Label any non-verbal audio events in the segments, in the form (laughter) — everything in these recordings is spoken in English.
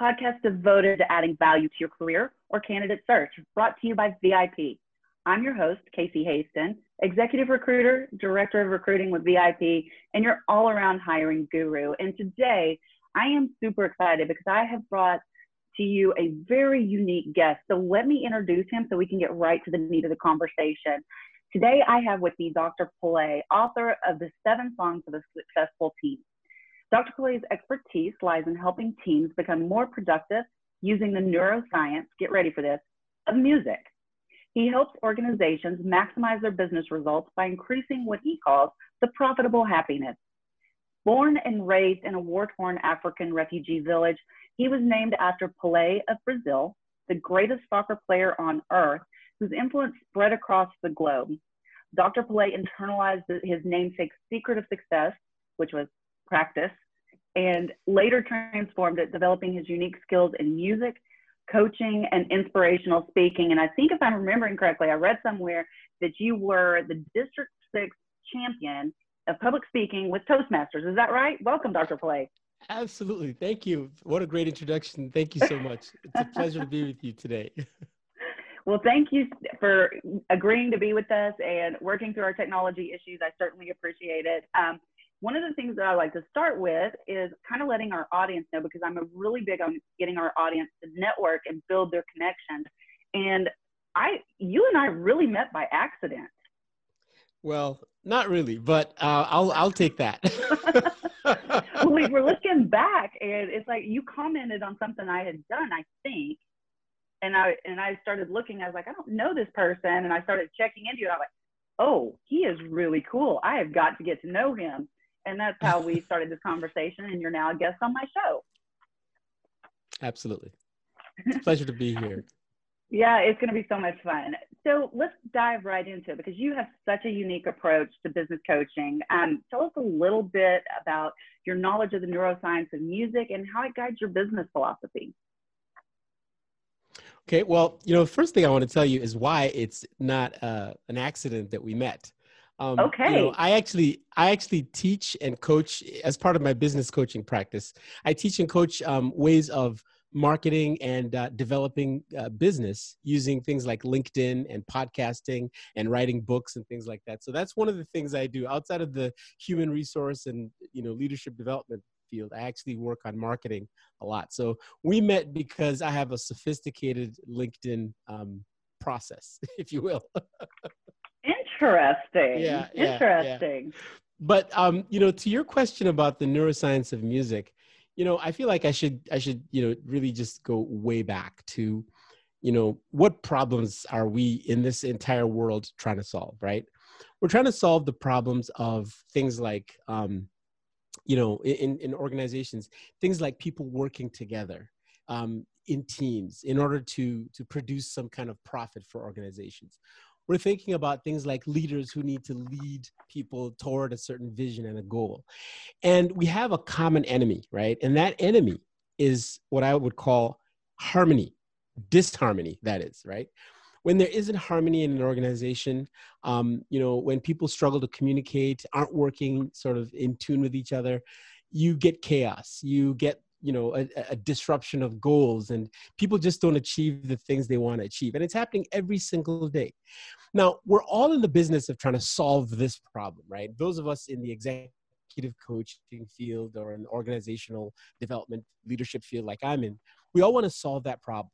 podcast devoted to adding value to your career or candidate search, brought to you by VIP. I'm your host, Casey Hasten, executive recruiter, director of recruiting with VIP, and your all around hiring guru. And today, I am super excited because I have brought to you a very unique guest. So let me introduce him so we can get right to the meat of the conversation. Today, I have with me Dr. Pelé, author of the Seven Songs of a Successful Team. Dr. Pelé's expertise lies in helping teams become more productive using the neuroscience, get ready for this, of music. He helps organizations maximize their business results by increasing what he calls the profitable happiness. Born and raised in a war torn African refugee village, he was named after Pelé of Brazil, the greatest soccer player on earth whose influence spread across the globe. Dr. Pelé internalized his namesake's secret of success, which was practice, and later transformed it, developing his unique skills in music, coaching, and inspirational speaking. And I think if I'm remembering correctly, I read somewhere that you were the District 6 champion of public speaking with Toastmasters. Is that right? Welcome, Dr. Pelé. Absolutely. Thank you. What a great introduction. Thank you so much. It's a pleasure to be with you today. (laughs) Well, thank you for agreeing to be with us and working through our technology issues. I certainly appreciate it. Um, one of the things that I like to start with is kind of letting our audience know because I'm a really big on getting our audience to network and build their connections. And I, you and I really met by accident. Well, not really, but uh, I'll I'll take that. (laughs) we were looking back, and it's like you commented on something I had done, I think, and I and I started looking. I was like, I don't know this person, and I started checking into it. I was like, oh, he is really cool. I have got to get to know him, and that's how we (laughs) started this conversation. And you're now a guest on my show. Absolutely, it's a pleasure to be here. Yeah, it's going to be so much fun. So let's dive right into it because you have such a unique approach to business coaching. Um, tell us a little bit about your knowledge of the neuroscience of music and how it guides your business philosophy. Okay, well, you know, first thing I want to tell you is why it's not uh, an accident that we met. Um, okay. You know, I actually I actually teach and coach as part of my business coaching practice. I teach and coach um, ways of marketing and uh, developing uh, business using things like LinkedIn and podcasting and writing books and things like that. So that's one of the things I do outside of the human resource and you know leadership development field. I actually work on marketing a lot. So we met because I have a sophisticated LinkedIn um, process, (laughs) if you will. (laughs) Interesting. Yeah. Interesting. Yeah. But um, you know, to your question about the neuroscience of music, you know, I feel like I should I should you know really just go way back to, you know, what problems are we in this entire world trying to solve, right? We're trying to solve the problems of things like um, you know in, in organizations things like people working together um, in teams in order to to produce some kind of profit for organizations we're thinking about things like leaders who need to lead people toward a certain vision and a goal. And we have a common enemy right? And that enemy is what i would call harmony disharmony that is right? When there isn't harmony in an organization, um, you know, when people struggle to communicate, aren't working sort of in tune with each other, you get chaos. You get you know a, a, disruption of goals and people just don't achieve the things they want to achieve. And it's happening every single day now we're all in the business of trying to solve this problem right those of us in the executive coaching field or an organizational development leadership field like i'm in we all want to solve that problem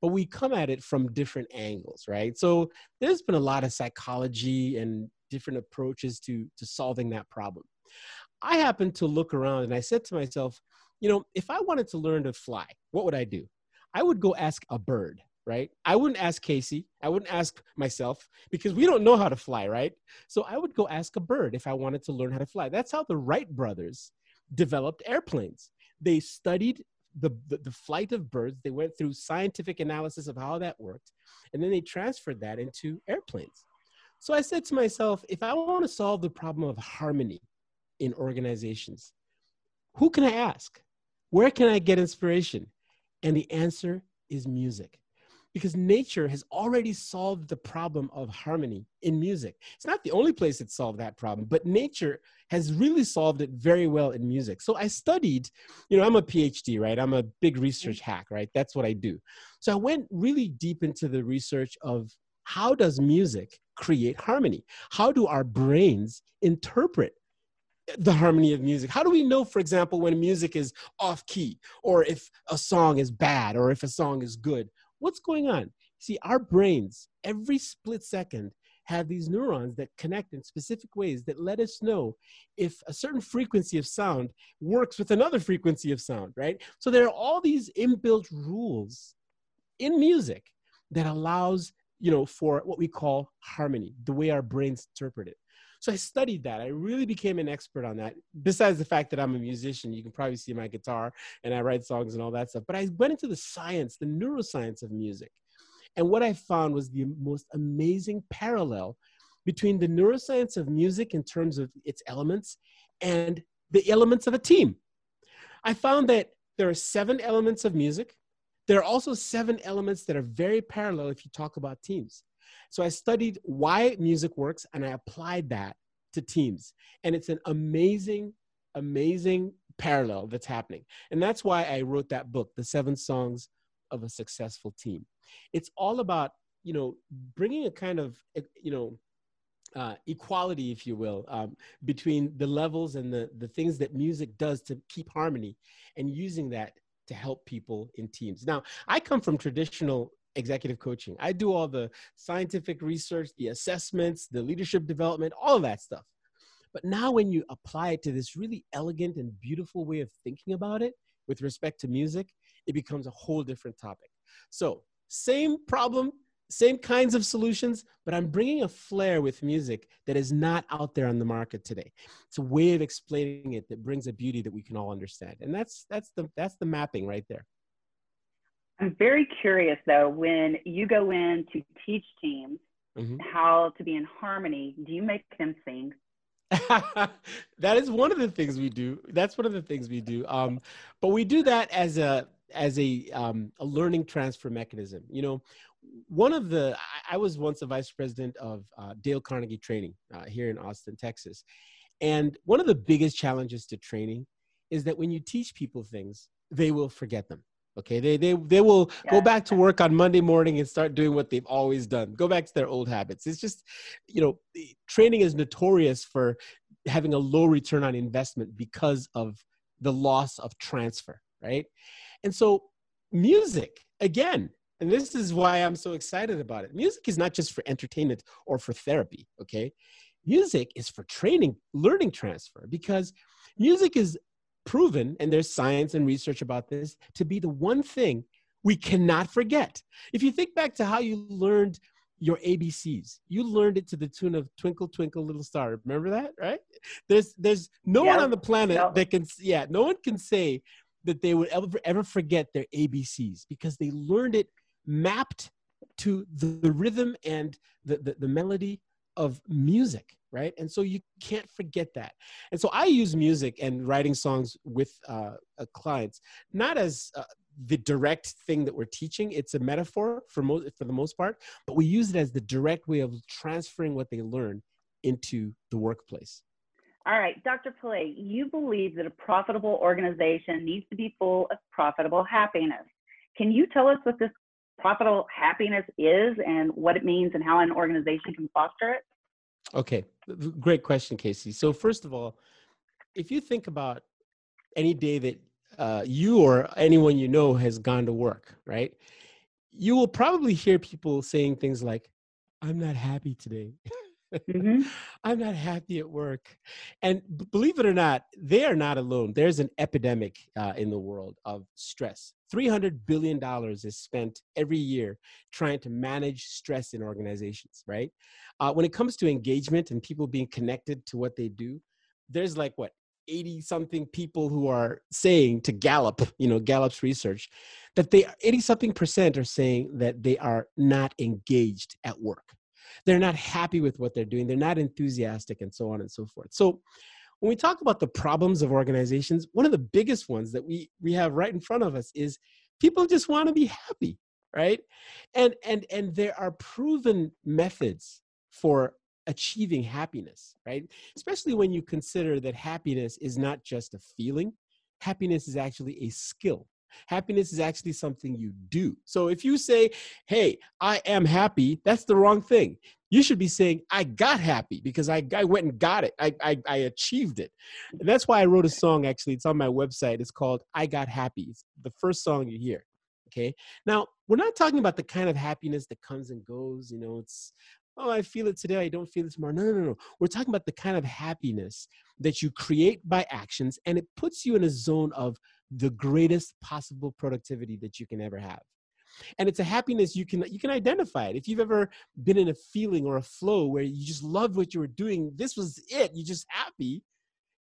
but we come at it from different angles, right? So there's been a lot of psychology and different approaches to, to solving that problem. I happened to look around and I said to myself, you know, if I wanted to learn to fly, what would I do? I would go ask a bird, right? I wouldn't ask Casey. I wouldn't ask myself because we don't know how to fly, right? So I would go ask a bird if I wanted to learn how to fly. That's how the Wright brothers developed airplanes. They studied the, the, the flight of birds. They went through scientific analysis of how that worked, and then they transferred that into airplanes. So I said to myself, if I want to solve the problem of harmony in organizations, who can I ask? Where can I get inspiration? And the answer is music because nature has already solved the problem of harmony in music. It's not the only place it solved that problem, but nature has really solved it very well in music. So I studied, you know, I'm a PhD, right? I'm a big research hack, right? That's what I do. So I went really deep into the research of how does music create harmony? How do our brains interpret the harmony of music? How do we know, for example, when music is off key or if a song is bad or if a song is good? What's going on? See, our brains, every split second, have these neurons that connect in specific ways that let us know if a certain frequency of sound works with another frequency of sound, right? So there are all these inbuilt rules in music that allows, you know, for what we call harmony, the way our brains interpret it. So I studied that. I really became an expert on that. Besides the fact that I'm a musician, you can probably see my guitar and I write songs and all that stuff. But I went into the science, the neuroscience of music. And what I found was the most amazing parallel between the neuroscience of music in terms of its elements and the elements of a team. I found that there are seven elements of music. There are also seven elements that are very parallel if you talk about teams. So I studied why music works and I applied that to teams. And it's an amazing, amazing parallel that's happening. And that's why I wrote that book, The Seven Songs of a Successful Team. It's all about, you know, bringing a kind of, you know, uh, equality, if you will, um, between the levels and the, the things that music does to keep harmony and using that to help people in teams. Now, I come from traditional executive coaching. I do all the scientific research, the assessments, the leadership development, all of that stuff. But now, when you apply it to this really elegant and beautiful way of thinking about it with respect to music, it becomes a whole different topic. So, same problem, same kinds of solutions, but I'm bringing a flair with music that is not out there on the market today. It's a way of explaining it that brings a beauty that we can all understand, and that's that's the that's the mapping right there. I'm very curious though, when you go in to teach teams mm-hmm. how to be in harmony, do you make them sing? (laughs) that is one of the things we do. That's one of the things we do. Um, but we do that as a as a um, a learning transfer mechanism. You know, one of the I, I was once a vice president of uh, Dale Carnegie Training uh, here in Austin, Texas, and one of the biggest challenges to training is that when you teach people things, they will forget them. Okay, they they they will yeah. go back to work on Monday morning and start doing what they've always done. Go back to their old habits. It's just, you know, training is notorious for having a low return on investment because of the loss of transfer, right? And so music again, and this is why I'm so excited about it. Music is not just for entertainment or for therapy, okay? Music is for training, learning transfer because music is proven, and there's science and research about this, to be the one thing we cannot forget. If you think back to how you learned your ABCs, you learned it to the tune of Twinkle Twinkle Little Star. Remember that, right? There's there's no yep. one on the planet yep. that can yeah, no one can say that they would ever ever forget their ABCs because they learned it mapped to the, the rhythm and the, the, the melody of music right? And so you can't forget that. And so i use music and writing songs with uh, uh, clients not as uh, the direct thing that we're teaching. It's a metaphor for most for the most part but we use it as the direct way of transferring what they learn into the workplace. All right dr Pelé you believe that a profitable organization needs to be full of profitable happiness. Can you tell us what this profitable happiness is and what it means and how an organization can foster it Okay, great question, Casey. So first of all, if you think about any day that uh, you or anyone you know has gone to work, right? You will probably hear people saying things like, "I'm not happy today." (laughs) Mm-hmm. (laughs) I'm not happy at work. And believe it or not, they are not alone. There's an epidemic uh, in the world of stress. $300 billion is spent every year trying to manage stress in organizations, right? Uh, when it comes to engagement and people being connected to what they do, there's like what 80 something people who are saying to Gallup, you know, Gallup's research, that they 80 something percent are saying that they are not engaged at work. They're not happy with what they're doing. They're not enthusiastic and so on and so forth. So when we talk about the problems of organizations, one of the biggest ones that we we have right in front of us is people just want to be happy, right? And and and there are proven methods for achieving happiness, right? Especially when you consider that happiness is not just a feeling, happiness is actually a skill. Happiness is actually something you do. So if you say, Hey, I am happy, that's the wrong thing. You should be saying, I got happy because I, I went and got it. I, I, I achieved it. And that's why I wrote a song, actually. It's on my website. It's called I Got Happy. It's the first song you hear. Okay. Now, we're not talking about the kind of happiness that comes and goes. You know, it's oh, I feel it today, I don't feel it tomorrow. No, no, no, no. We're talking about the kind of happiness that you create by actions, and it puts you in a zone of the greatest possible productivity that you can ever have. And it's a happiness you can you can identify it. If you've ever been in a feeling or a flow where you just loved what you were doing, this was it. You're just happy.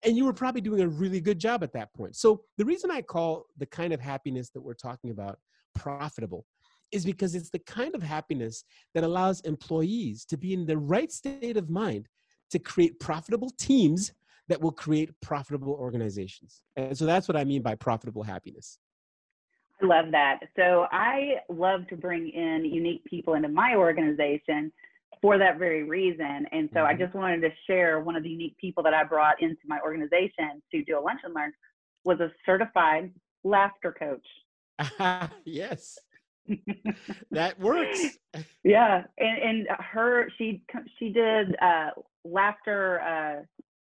And you were probably doing a really good job at that point. So the reason I call the kind of happiness that we're talking about profitable is because it's the kind of happiness that allows employees to be in the right state of mind to create profitable teams that will create profitable organizations. And so that's what I mean by profitable happiness. I love that. So I love to bring in unique people into my organization for that very reason. And so mm-hmm. I just wanted to share one of the unique people that I brought into my organization to do a lunch and learn was a certified laughter coach. (laughs) yes that works. Yeah, and and her she she did uh, laughter uh,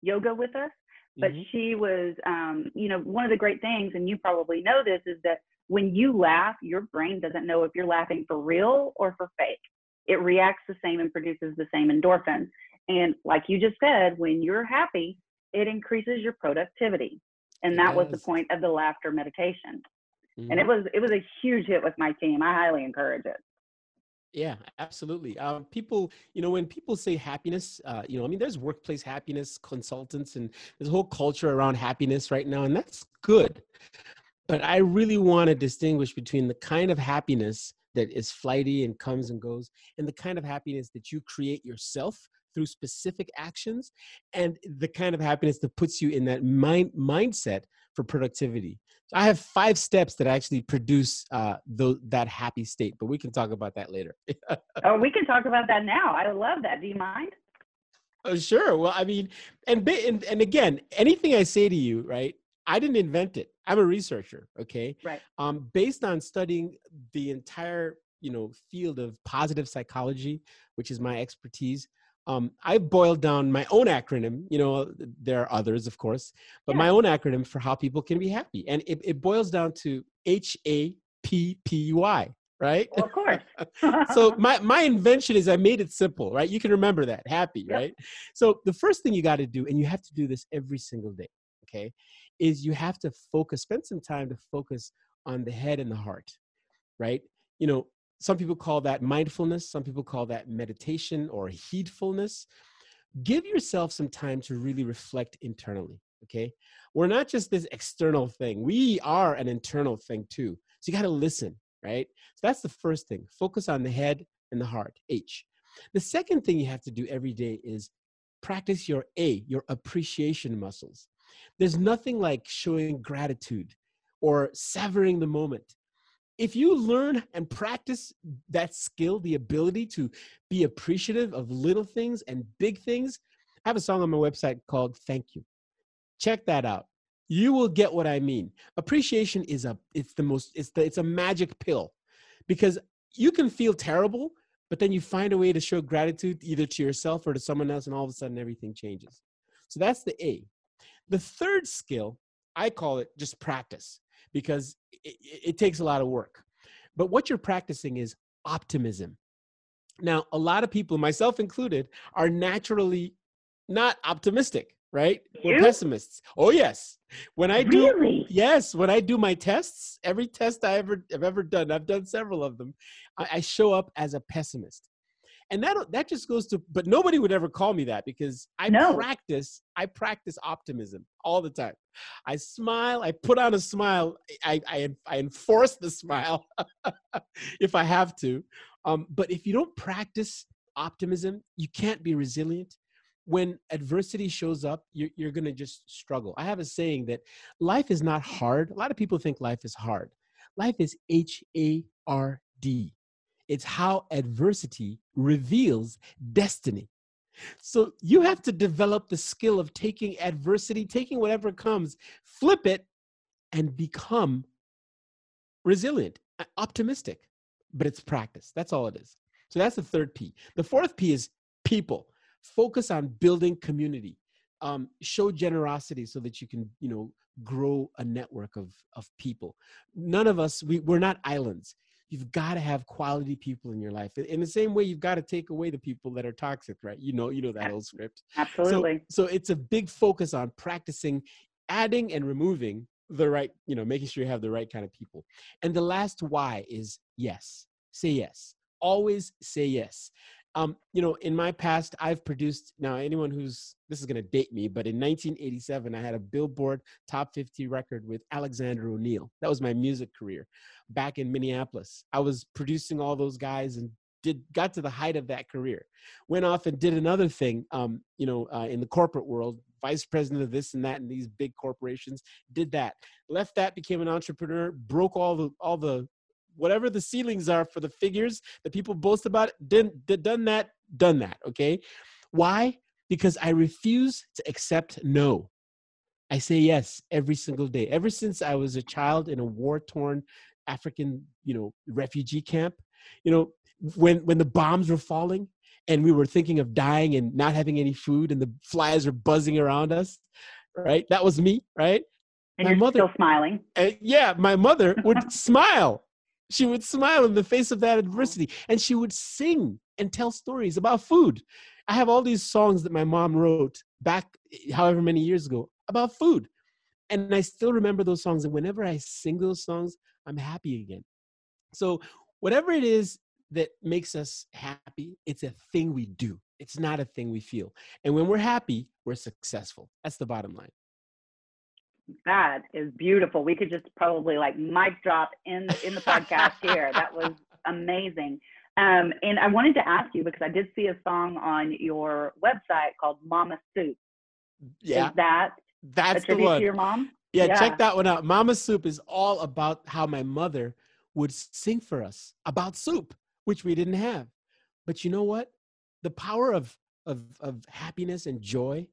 yoga with us, but mm-hmm. she was um, you know one of the great things, and you probably know this is that when you laugh, your brain doesn't know if you're laughing for real or for fake. It reacts the same and produces the same endorphins. And like you just said, when you're happy, it increases your productivity. And that yes. was the point of the laughter meditation. Mm-hmm. And it was it was a huge hit with my team. I highly encourage it. Yeah, absolutely. Um, people, you know, when people say happiness, uh, you know, I mean, there's workplace happiness consultants and there's a whole culture around happiness right now, and that's good. But I really want to distinguish between the kind of happiness that is flighty and comes and goes and the kind of happiness that you create yourself through specific actions and the kind of happiness that puts you in that mind mindset for productivity so I have five steps that actually produce uh, the, that happy state, but we can talk about that later. (laughs) oh, we can talk about that now. I love that. Do you mind? Oh, sure. Well, I mean, and, and and again, anything I say to you, right? I didn't invent it. I'm a researcher. Okay. Right. Um, based on studying the entire you know field of positive psychology, which is my expertise um, I boiled down my own acronym. You know, there are others, of course, but yeah. my own acronym for how people can be happy. And it, it boils down to H A P P Y, right? Well, of course. (laughs) so my, my invention is I made it simple, right? You can remember that happy, yep. right? So the first thing you got to do, and you have to do this every single day, okay, is you have to focus, spend some time to focus on the head and the heart, right? You know, some people call that mindfulness, some people call that meditation or heedfulness. Give yourself some time to really reflect internally, okay? We're not just this external thing, we are an internal thing too. So you got to listen, right? So that's the first thing. Focus on the head and the heart, H. The second thing you have to do every day is practice your A, your appreciation muscles. There's nothing like showing gratitude or savoring the moment if you learn and practice that skill, the ability to be appreciative of little things and big things, I have a song on my website called Thank You. Check that out. You will get what I mean. Appreciation is a it's the most it's the it's a magic pill because you can feel terrible, but then you find a way to show gratitude either to yourself or to someone else, and all of a sudden everything changes. So that's the A. The third skill, I call it just practice because it, it takes a lot of work. But what you're practicing is optimism. Now, a lot of people, myself included, are naturally not optimistic, right? We're pessimists. Oh yes. When I do really? yes, when I do my tests, every test I ever have ever done, I've done several of them, I, I show up as a pessimist. And that that just goes to but nobody would ever call me that because i No. practice i practice optimism all the time. I smile i put on a smile i i, I enforce the smile (laughs) if i have to. Um, but if you don't practice optimism you can't be resilient. When adversity shows up you're, you're going to just struggle. I have a saying that life is not hard. A lot of people think life is hard. Life is h-a-r-d it's how adversity reveals destiny. So you have to develop the skill of taking adversity, taking whatever comes, flip it, and become resilient, uh, optimistic. But it's practice. That's all it is. So that's the third P. The fourth P is people. Focus on building community. Um, show generosity so that you can, you know, grow a network of of people. None of us we, we're not islands you've got to have quality people in your life in the same way you've got to take away the people that are toxic right? You know you know that old script. Absolutely. so, so it's a big focus on practicing adding and removing the right you know making sure you have the right kind of people. And the last why is yes. Say yes. Always say yes um, you know, in my past, I've produced now anyone who's this is going to date me, but in 1987, I had a Billboard Top 50 record with Alexander O'Neal. That was my music career back in Minneapolis. I was producing all those guys and did got to the height of that career. Went off and did another thing, um, you know, uh, in the corporate world, vice president of this and that and these big corporations. Did that, left that, became an entrepreneur, broke all the all the whatever the ceilings are for the figures that people boast about did done that done that okay? Why? Because i refuse to accept no. I say yes every single day. Ever since i was a child in a war torn african you know refugee camp you know when when the bombs were falling and we were thinking of dying and not having any food and the flies were buzzing around us right? That was me right? And my you're mother- still smiling. and yeah, my mother would (laughs) smile. She would smile in the face of that adversity and she would sing and tell stories about food. I have all these songs that my mom wrote back however many years ago about food. And I still remember those songs. And whenever I sing those songs, I'm happy again. So, whatever it is that makes us happy, it's a thing we do. It's not a thing we feel. And when we're happy, we're successful. That's the bottom line. That is beautiful. We could just probably like mic drop in in the podcast (laughs) here. That was amazing. Um, and I wanted to ask you because I did see a song on your website called Mama Soup. Yeah, Is that that's the one. to your mom? Yeah, Yeah. check that one out. Mama Soup is all about how my mother would sing for us about soup, which we didn't have. But you know what? The power of of of happiness and joy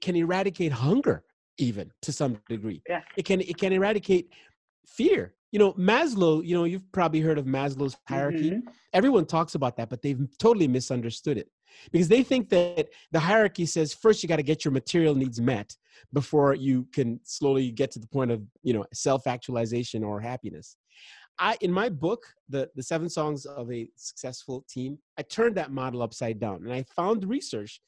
can eradicate hunger even to some degree. Yeah. It can it can eradicate fear. You know, Maslow, you know, you've probably heard of Maslow's hierarchy Mhm. everyone talks about that, but they've totally misunderstood it because they think that the hierarchy says first you got to get your material needs met before you can slowly get to the point of you know self-actualization or happiness. I in my book, the the seven songs of a successful team, I turned that model upside down and I found research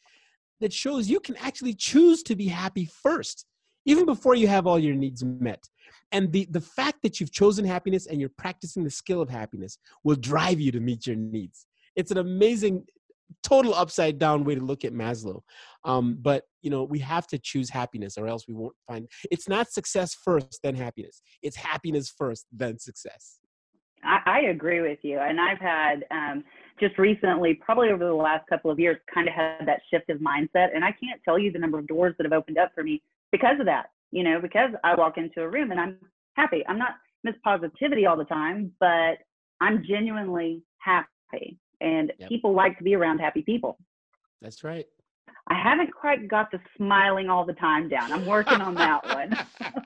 that shows you can actually choose to be happy first, even before you have all your needs met. And the, the fact that you've chosen happiness and you're practicing the skill of happiness will drive you to meet your needs. It's an amazing, total upside down way to look at Maslow. Um, but you know, we have to choose happiness, or else we won't find. It's not success first, then happiness. It's happiness first, then success. I, I agree with you. And I've had um, just recently, probably over the last couple of years, kind of had that shift of mindset. And I can't tell you the number of doors that have opened up for me because of that. You know, because I walk into a room and I'm happy. I'm not Miss Positivity all the time, but I'm genuinely happy. And Yep. people like to be around happy people. That's right. I haven't quite got the smiling all the time down. I'm working on that one. (laughs)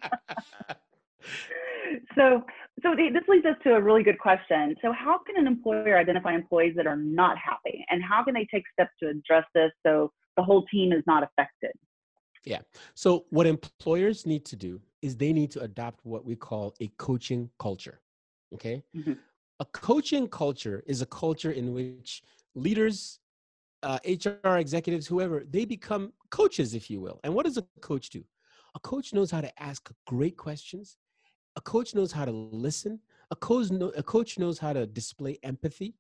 so so this leads us to a really good question so how can an employer identify employees that are not happy and how can they take steps to address this so the whole team is not affected So, what employers need to do is they need to adopt what we call a coaching culture. Okay. Mhm. A coaching culture is a culture in which leaders, uh, HR executives, whoever, they become coaches, if you will. And what does a coach do? A coach knows how to ask great questions. A coach knows how to listen. A coach, know, a coach knows how to display empathy.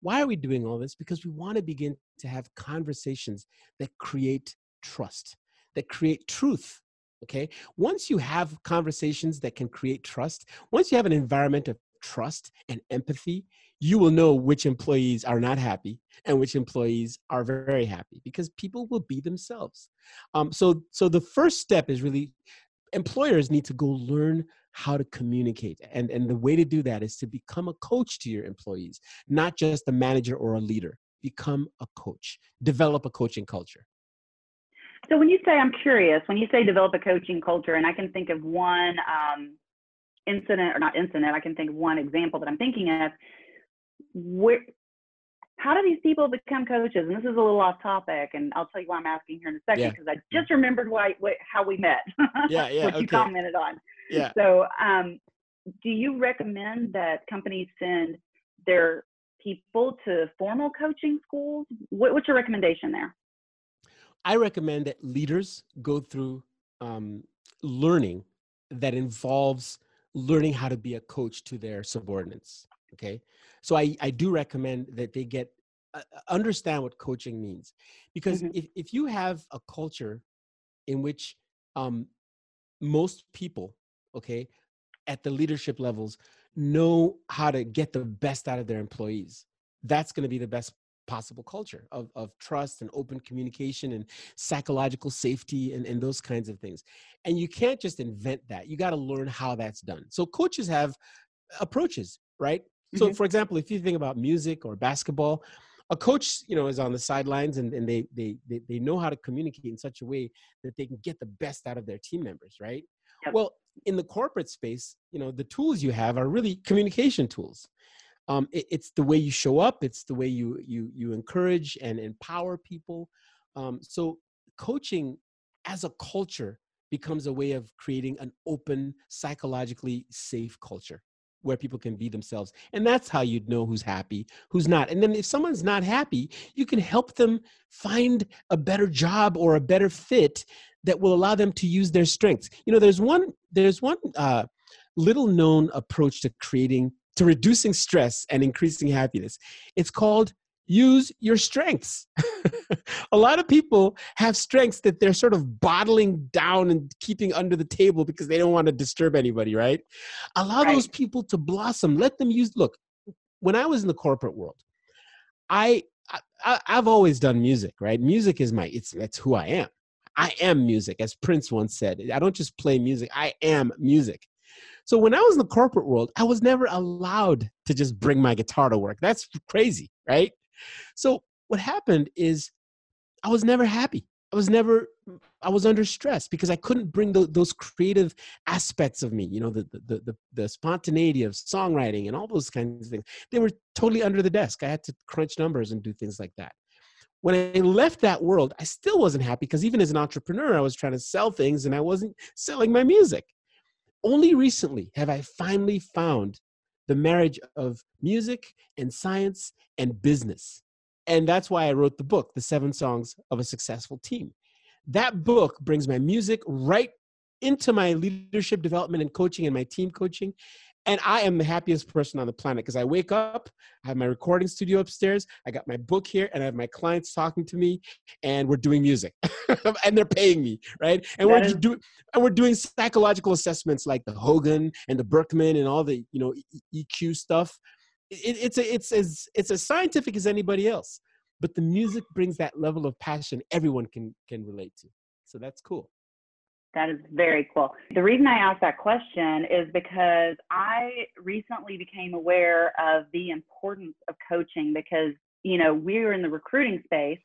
Why are we doing all this? Because we want to begin to have conversations that create trust, that create truth. Okay. Once you have conversations that can create trust, once you have an environment of trust and empathy, you will know which employees are not happy and which employees are very happy because people will be themselves. Um, so, so the first step is really employers need to go learn how to communicate. And, and the way to do that is to become a coach to your employees, not just a manager or a leader. Become a coach, develop a coaching culture. So when you say, I'm curious, when you say develop a coaching culture, and I can think of one um, incident or not incident, I can think of one example that I'm thinking of. Where, how do these people become coaches? And this is a little off topic, and I'll tell you why I'm asking here in a second because yeah. I just remembered why, why, how we met. (laughs) Yeah, yeah. what okay. you commented on. Yeah. So, um, do you recommend that companies send their people to formal coaching schools? What, what's your recommendation there? I recommend that leaders go through um, learning that involves learning how to be a coach to their subordinates. Okay. So I, I do recommend that they get uh, understand what coaching means because mm-hmm. if, if you have a culture in which um, most people okay, at the leadership levels know how to get the best out of their employees. That's going to be the best possible culture of, of trust and open communication and psychological safety and, and those kinds of things. And you can't just invent that. You got to learn how that's done. So coaches have approaches, right? Mm-hmm. So for example, if you think about music or basketball, a coach, you know, is on the sidelines and, and they, they, they, they know how to communicate in such a way that they can get the best out of their team members, right? Yep. Well, in the corporate space, you know, the tools you have are really communication tools. Um, it, it's the way you show up. It's the way you you you encourage and empower people. Um, so coaching as a culture becomes a way of creating an open, psychologically safe culture where people can be themselves. And that's how you'd know who's happy, who's not. And then if someone's not happy, you can help them find a better job or a better fit that will allow them to use their strengths. You know, there's one there's one uh, little known approach to creating to reducing stress and increasing happiness. It's called use your strengths. (laughs) a lot of people have strengths that they're sort of bottling down and keeping under the table because they don't want to disturb anybody, right? Allow right. those people to blossom. Let them use look, when I was in the corporate world, I, I I've always done music, right? Music is my it's that's who I am. I am music, as Prince once said. I don't just play music, I am music. So when I was in the corporate world, I was never allowed to just bring my guitar to work. That's crazy, right? So what happened is I was never happy. I was never I was under stress because I couldn't bring the, those creative aspects of me, you know, the, the, the, the, spontaneity of songwriting and all those kinds of things. They were totally under the desk. I had to crunch numbers and do things like that when I left that world, I still wasn't happy because even as an entrepreneur, I was trying to sell things and I wasn't selling my music. Only recently have I finally found the marriage of music and science and business. And that's why I wrote the book, The Seven Songs of a Successful Team. That book brings my music right into my leadership development and coaching and my team coaching and I am the happiest person on the planet because I wake up, I have my recording studio upstairs, I got my book here, and I have my clients talking to me, and we're doing music, (laughs) and they're paying me, right? And we're doing and we're doing psychological assessments like the Hogan and the Birkman and all the you know EQ stuff. It, it's a, it's as it's as scientific as anybody else, but the music brings that level of passion everyone can can relate to. So that's cool. That is very cool. The reason I asked that question is because I recently became aware of the importance of coaching because, you know, we are in the recruiting space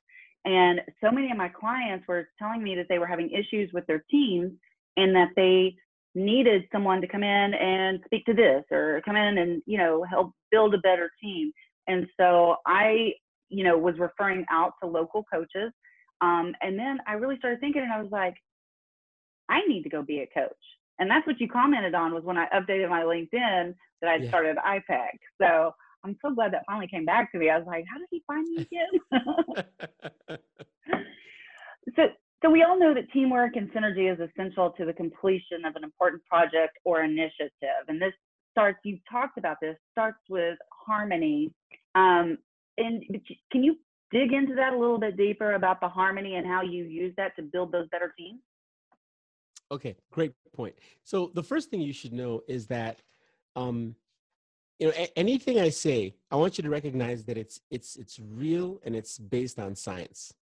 and so many of my clients were telling me that they were having issues with their teams and that they needed someone to come in and speak to this or come in and, you know, help build a better team. And so I, you know, was referring out to local coaches. Um, and then I really started thinking and I was like, I need to go be a coach. And that's what you commented on was when I updated my LinkedIn that I'd yeah. started IPEC. So I'm so glad that finally came back to me. I was like, how did he find me again? (laughs) (laughs) so, so we all know that teamwork and synergy is essential to the completion of an important project or initiative. And this starts, you've talked about this, starts with harmony. Um, and can you dig into that a little bit deeper about the harmony and how you use that to build those better teams? Okay, great point. So the first thing you should know is that, um, you know, a- anything I say, I want you to recognize that it's it's it's real and it's based on science.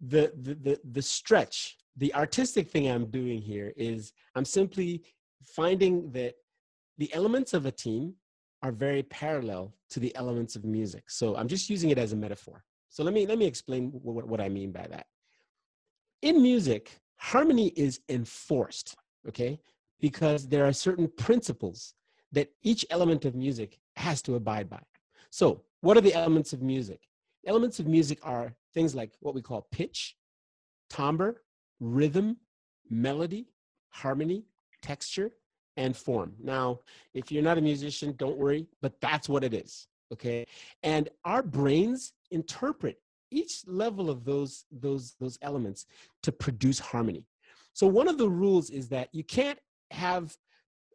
The the the, the stretch, the artistic thing I'm doing here is I'm simply finding that the elements of a team are very parallel to the elements of music. So I'm just using it as a metaphor. So let me let me explain what, what I mean by that. In music, harmony is enforced, okay? Because there are certain principles that each element of music has to abide by. So, what are the elements of music? Elements of music are things like what we call pitch, timbre, rhythm, melody, harmony, texture, and form. Now, if you're not a musician, don't worry, but that's what it is. Okay. And our brains interpret each level of those those those elements to produce harmony. So one of the rules is that you can't have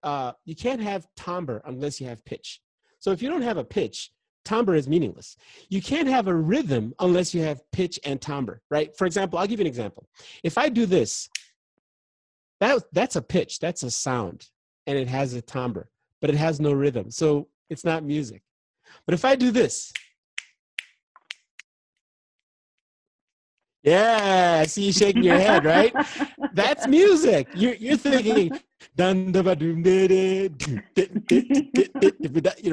uh, you can't have timbre unless you have pitch. So if you don't have a pitch, timbre is meaningless. You can't have a rhythm unless you have pitch and timbre, right? For example, I'll give you an example. If I do this, that that's a pitch, that's a sound, and it has a timbre, but it has no rhythm, so it's not music. But if I do this, yeah, I see you shaking your head, right? That's music. You're, you're thinking,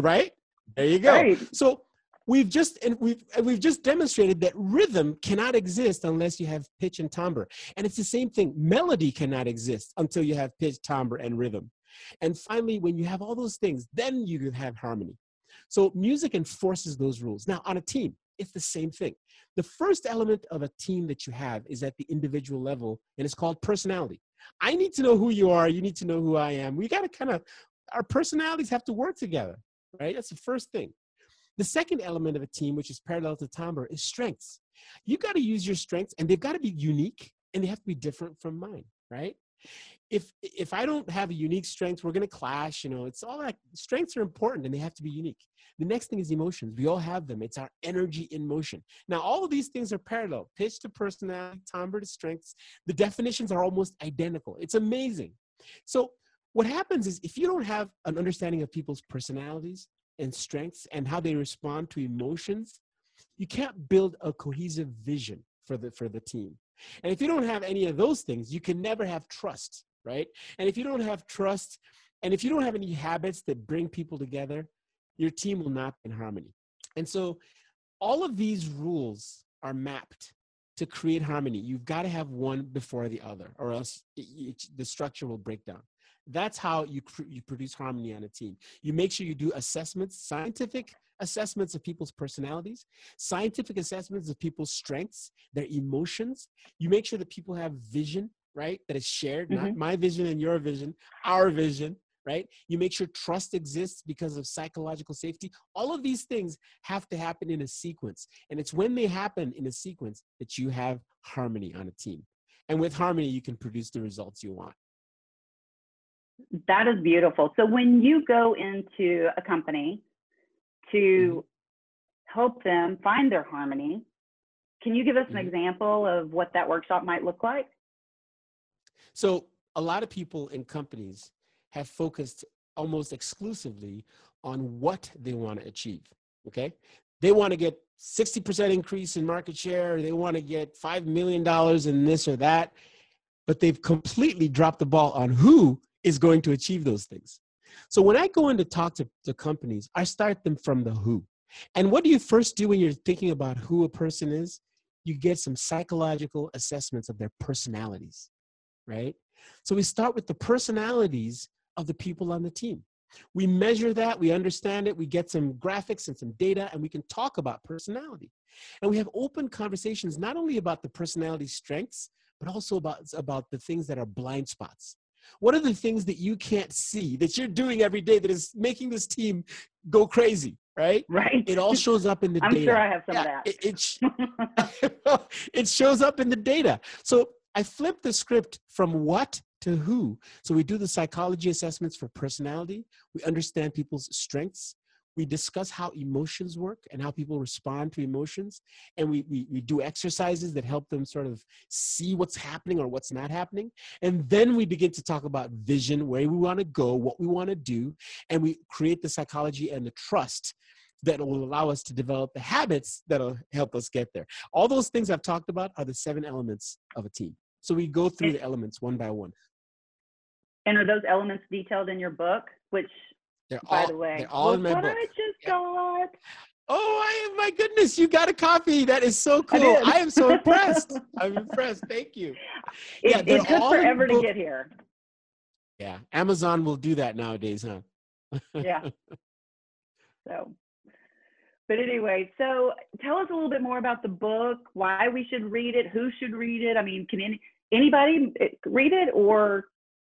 right? There you go. Right. So we've just and we've we've just demonstrated that rhythm cannot exist unless you have pitch and timbre. And it's the same thing. Melody cannot exist until you have pitch, timbre, and rhythm. And finally, when you have all those things, then you can have harmony. So music enforces those rules. Now, on a team, it's the same thing. The first element of a team that you have is at the individual level, and it's called personality. I need to know who you are. You need to know who I am. We got to kind of, our personalities have to work together, right? That's the first thing. The second element of a team, which is parallel to timbre, is strengths. You got to use your strengths, and they've got to be unique, and they have to be different from mine, right? If if I don't have a unique strength, we're going to clash. You know, it's all that strengths are important and they have to be unique. The next thing is emotions. We all have them. It's our energy in motion. Now, all of these things are parallel: pitch to personality, timbre to strengths. The definitions are almost identical. It's amazing. So, what happens is if you don't have an understanding of people's personalities and strengths and how they respond to emotions, you can't build a cohesive vision for the for the team. And if you don't have any of those things, you can never have trust right? And if you don't have trust, and if you don't have any habits that bring people together, your team will not be in harmony. And so all of these rules are mapped to create harmony. You've got to have one before the other, or else it, it, the structure will break down. That's how you, you produce harmony on a team. You make sure you do assessments, scientific assessments of people's personalities, scientific assessments of people's strengths, their emotions. You make sure that people have vision right? That is shared, mm-hmm. not my vision and your vision, our vision, right? You make sure trust exists because of psychological safety. All of these things have to happen in a sequence. And it's when they happen in a sequence that you have harmony on a team. And with harmony, you can produce the results you want. That is beautiful. So when you go into a company to mm-hmm. help them find their harmony, can you give us an mm-hmm. example of what that workshop might look like? So a lot of people in companies have focused almost exclusively on what they want to achieve. Okay. They want to get 60% increase in market share. They want to get $5 million in this or that, but they've completely dropped the ball on who is going to achieve those things. So when I go in to talk to, to companies, I start them from the who. And what do you first do when you're thinking about who a person is? You get some psychological assessments of their personalities right? So we start with the personalities of the people on the team. We measure that, we understand it, we get some graphics and some data, and we can talk about personality. And we have open conversations not only about the personality strengths, but also about, about the things that are blind spots. What are the things that you can't see that you're doing every day that is making this team go crazy? Right? Right. It all shows up in the I'm data. I'm sure I have some yeah, of that. It, it, (laughs) (laughs) it shows up in the data. So I flip the script from what to who. So we do the psychology assessments for personality. We understand people's strengths. we discuss how emotions work and how people respond to emotions and we, we, we do exercises that help them sort of see what's happening or what's not happening and then we begin to talk about vision where we want to go what we want to do and we create the psychology and the trust that will allow us to develop the habits that'll help us get there all those things i've talked about are the seven elements of a team so we go through the elements one by one and are those elements detailed in your book which they're by all, the way, they're all in my what book. I just yeah. got. Oh, I, my goodness, you got a copy. That is so cool. I, I am so impressed. (laughs) I'm impressed. Thank you. It, yeah, it took forever to get here. Yeah, Amazon will do that nowadays, huh? yeah. (laughs) So, but anyway, so tell us a little bit more about the book, why we should read it, who should read it. I mean, can any, anybody eh, read it or,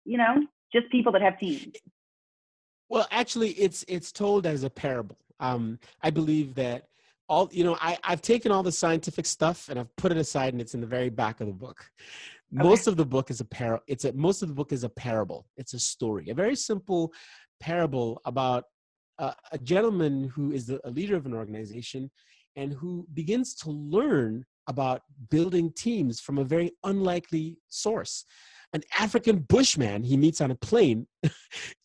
you know, just people that have teams? Well, actually, it's it's told as a parable. Um, I believe that all you know, I I've taken all the scientific stuff and I've put it aside, and it's in the very back of the book. Okay. Most of the book is a par. It's a most of the book is a parable. It's a story, a very simple parable about a, a gentleman who is the, a leader of an organization and who begins to learn about building teams from a very unlikely source. An African bushman he meets on a plane (laughs)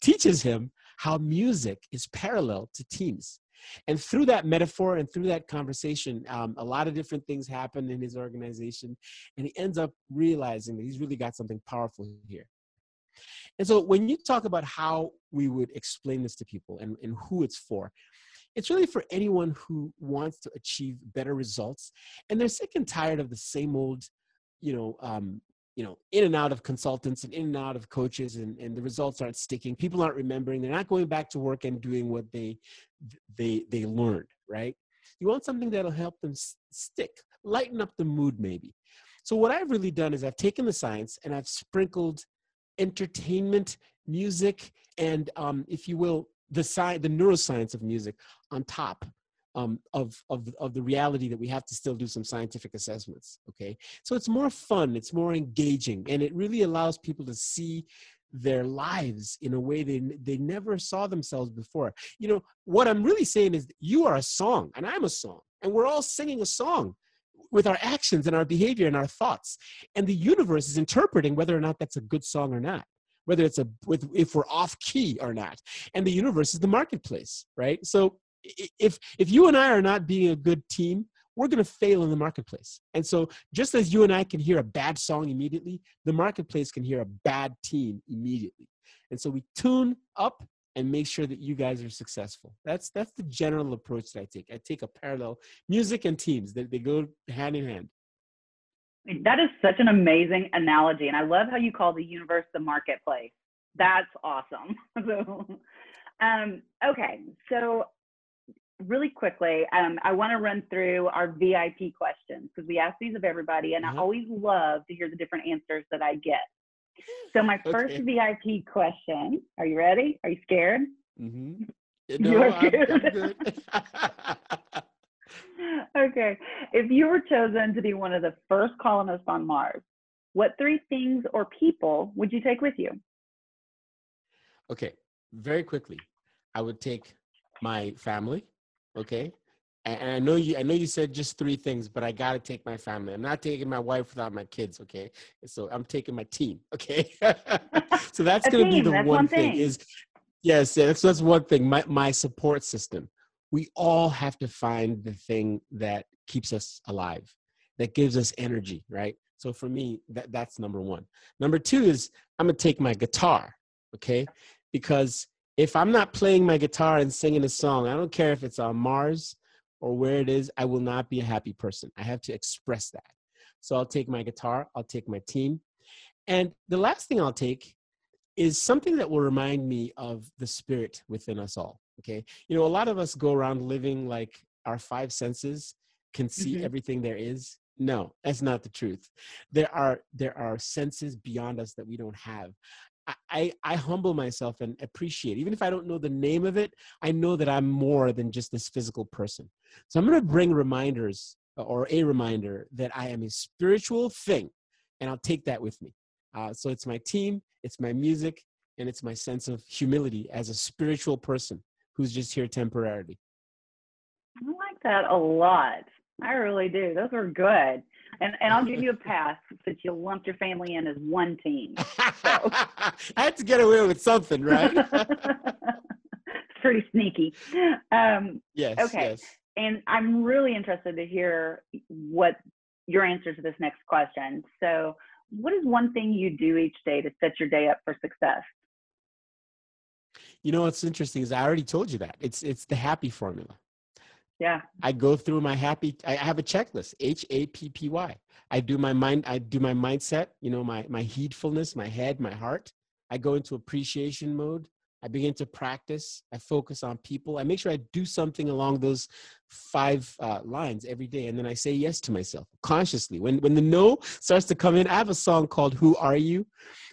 teaches him how music is parallel to teams. And through that metaphor and through that conversation, um, a lot of different things happen in his organization. And he ends up realizing that he's really got something powerful here. And so when you talk about how we would explain this to people and, and who it's for, it's really for anyone who wants to achieve better results and they're sick and tired of the same old, you know, um, you know in and out of consultants and in and out of coaches and, and the results aren't sticking. People aren't remembering. They're not going back to work and doing what they they they learned right? You want something that'll help them stick lighten up the mood maybe. So what i've really done is i've taken the science and i've sprinkled entertainment music and um, if you will the sci- the neuroscience of music on top um, of, of, of the reality that we have to still do some scientific assessments. Okay. So it's more fun, it's more engaging, and it really allows people to see their lives in a way they, they never saw themselves before. You know, what I'm really saying is you are a song, and I'm a song, and we're all singing a song with our actions and our behavior and our thoughts. And the universe is interpreting whether or not that's a good song or not whether it's a with if we're off key or not and the universe is the marketplace right so if if you and I are not being a good team, we're going to fail in the marketplace. And so, just as you and I can hear a bad song immediately, the marketplace can hear a bad team immediately. And so, we tune up and make sure that you guys are successful. That's that's the general approach that I take. I take a parallel music and teams that they, they go hand in hand. That is such an amazing analogy, and I love how you call the universe the marketplace. That's awesome. so, (laughs) um, okay, so really quickly, um, I want to run through our VIP questions because we ask these of everybody, and mm-hmm. I always love to hear the different answers that I get. So, my (laughs) first okay. VIP question are you ready? Are you scared? Mm-hmm. (laughs) No, you are scared. I'm, I'm okay. If you were chosen to be one of the first colonists on Mars, what three things or people would you take with you? Okay, very quickly. I would take my family, okay and I know you I know you said just three things, but I gotta take my family. I'm not taking my wife without my kids, okay? So I'm taking my team, (laughs) okay? so that's gonna team, be the one, one thing. thing. is yes, that's that's one thing. My my support system. We all have to find the thing that keeps us alive, that gives us energy, right? So for me, that, that's number one. Number two is I'm gonna take my guitar, okay? Because if I'm not playing my guitar and singing a song, I don't care if it's on Mars or where it is, I will not be a happy person. I have to express that. So I'll take my guitar, I'll take my team. And the last thing I'll take is something that will remind me of the spirit within us all. Okay. You know, a lot of us go around living like our five senses can see mm-hmm. everything there is. No, that's not the truth. There are there are senses beyond us that we don't have. I, I humble myself and appreciate, even if I don't know the name of it, I know that I'm more than just this physical person. So I'm going to bring reminders or a reminder that I am a spiritual thing, and I'll take that with me. Uh, so it's my team, it's my music, and it's my sense of humility as a spiritual person who's just here temporarily. I like that a lot. I really do. Those are good. And and I'll give you a pass since you lumped your family in as one team. So. (laughs) I had to get away with something, right? it's (laughs) pretty sneaky. Um, yes. Okay. Yes. And I'm really interested to hear what your answer to this next question. So, what is one thing you do each day to set your day up for success? You know what's interesting is I already told you that it's it's the happy formula. Yeah. I go through my happy. I have a checklist. H A P P Y. I do my mind. I do my mindset. You know my my heedfulness, my head, my heart. I go into appreciation mode. I begin to practice. I focus on people. I make sure I do something along those five uh, lines every day, and then I say yes to myself consciously. When when the no starts to come in, I have a song called "Who Are You."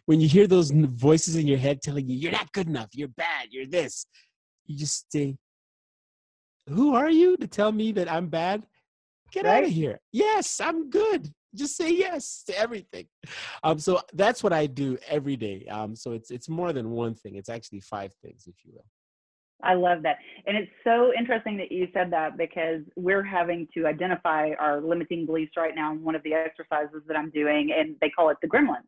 When you hear those voices in your head telling you you're not good enough, you're bad, you're this, you just say, "Who are you to tell me that I'm bad?" Get right? out of here. Yes, I'm good just say yes to everything. Um, so that's what i do every day. Um, so it's it's more than one thing. It's actually five things if you will. I love that. And it's so interesting that you said that because we're having to identify our limiting beliefs right now. In one of the exercises that i'm doing and they call it the gremlin.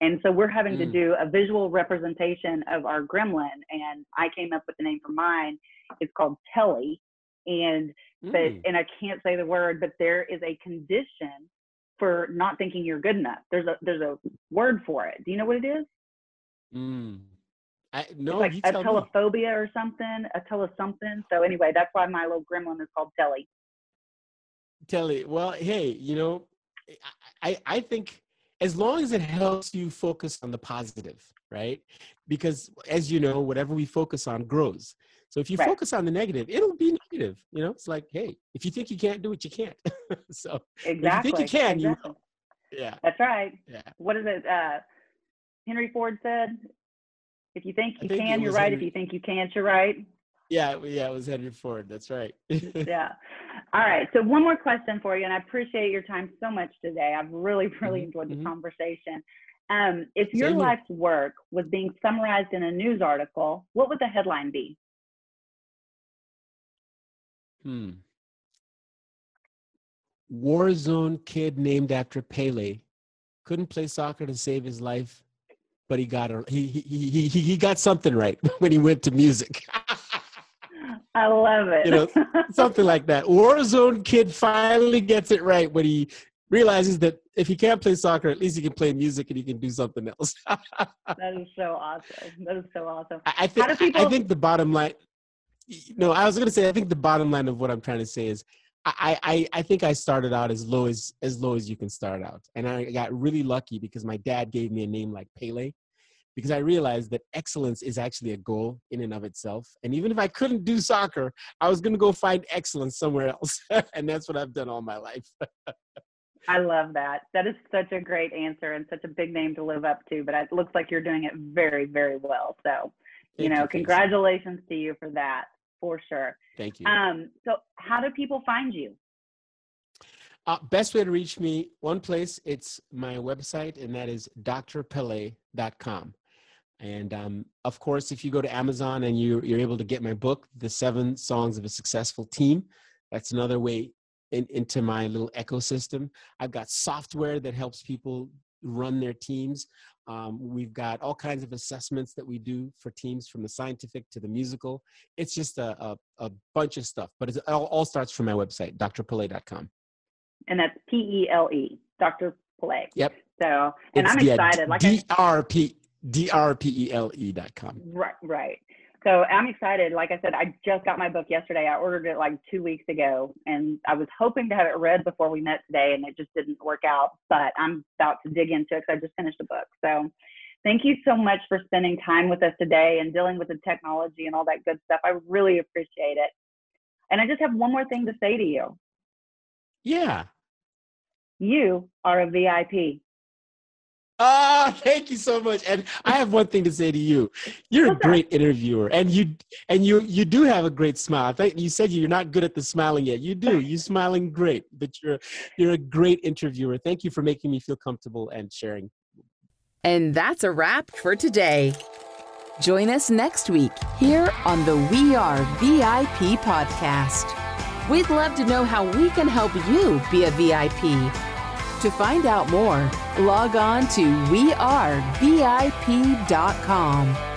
And so we're having mm. to do a visual representation of our gremlin and i came up with the name for mine. It's called telly. And but mm. and i can't say the word but there is a condition for not thinking you're good enough. There's a there's a word for it. Do you know what it is? Mm. I, no, it's like a telephobia or something, a tele something. So anyway, that's why my little gremlin is called Telly. Telly. Well, hey, you know, I I think as long as it helps you focus on the positive, right? Because as you know, whatever we focus on grows. So if you right. focus on the negative, it'll be negative. You know, it's like, hey, if you think you can't do it, you can't. (laughs) so exactly. if you think you can, exactly. you will. Yeah. That's right. Yeah. What is it? Uh, Henry Ford said, if you think you think can, you're right. Henry. If you think you can't, you're right. Yeah, yeah, it was Henry Ford. That's right. (laughs) yeah. All right. So one more question for you, and I appreciate your time so much today. I've really, really mm-hmm. enjoyed the mm-hmm. conversation. Um, if your Same life's here. work was being summarized in a news article, what would the headline be? Hmm. War zone kid named after Pelé couldn't play soccer to save his life, but he got a, he, he he he he got something right (laughs) when he went to music. I love it. you know, something like that. War zone kid finally gets it right when he realizes that if he can't play soccer, at least he can play music and he can do something else. (laughs) that is so awesome. That is so awesome. I, I think people... I think the bottom line no, I was gonna say I think the bottom line of what I'm trying to say is I, I I think I started out as low as as low as you can start out, and I got really lucky because my dad gave me a name like Pelé, because I realized that excellence is actually a goal in and of itself. And even if I couldn't do soccer, I was gonna go find excellence somewhere else, (laughs) and that's what I've done all my life. (laughs) I love that. That is such a great answer and such a big name to live up to. But it looks like you're doing it very, very well. So, you know, you, congratulations to you for that for sure. Thank you. Um, so, how do people find you? Uh, best way to reach me, one place, it's my website, and that is drpele.com. And um, of course, if you go to Amazon and you, you're able to get my book, The Seven Songs of a Successful Team, that's another way in, into my little ecosystem. I've got software that helps people run their teams. Um, we've got all kinds of assessments that we do for teams from the scientific to the musical. It's just a, a, a bunch of stuff, but it all, all starts from my website, drpele.com. And that's P E L E, Dr. Pelé. Yep. So, and it's I'm excited. Like D R P D R P E L E dot com. Right, right. So I'm excited. Like I said, I just got my book yesterday. I ordered it like two weeks ago, and I was hoping to have it read before we met today, and it just didn't work out. But I'm about to dig into it because I just finished a book. So thank you so much for spending time with us today and dealing with the technology and all that good stuff. I really appreciate it. And I just have one more thing to say to you. Yeah. You are a VIP. Ah, oh, thank you so much. And I have one thing to say to you. You're a great interviewer, and you and you you do have a great smile. I think you said you're not good at the smiling yet. You do. You're smiling great, but you're you're a great interviewer. Thank you for making me feel comfortable and sharing. And that's a wrap for today. Join us next week here on the We Are VIP podcast. We'd love to know how we can help you be a VIP. To find out more, log on to wearevip.com.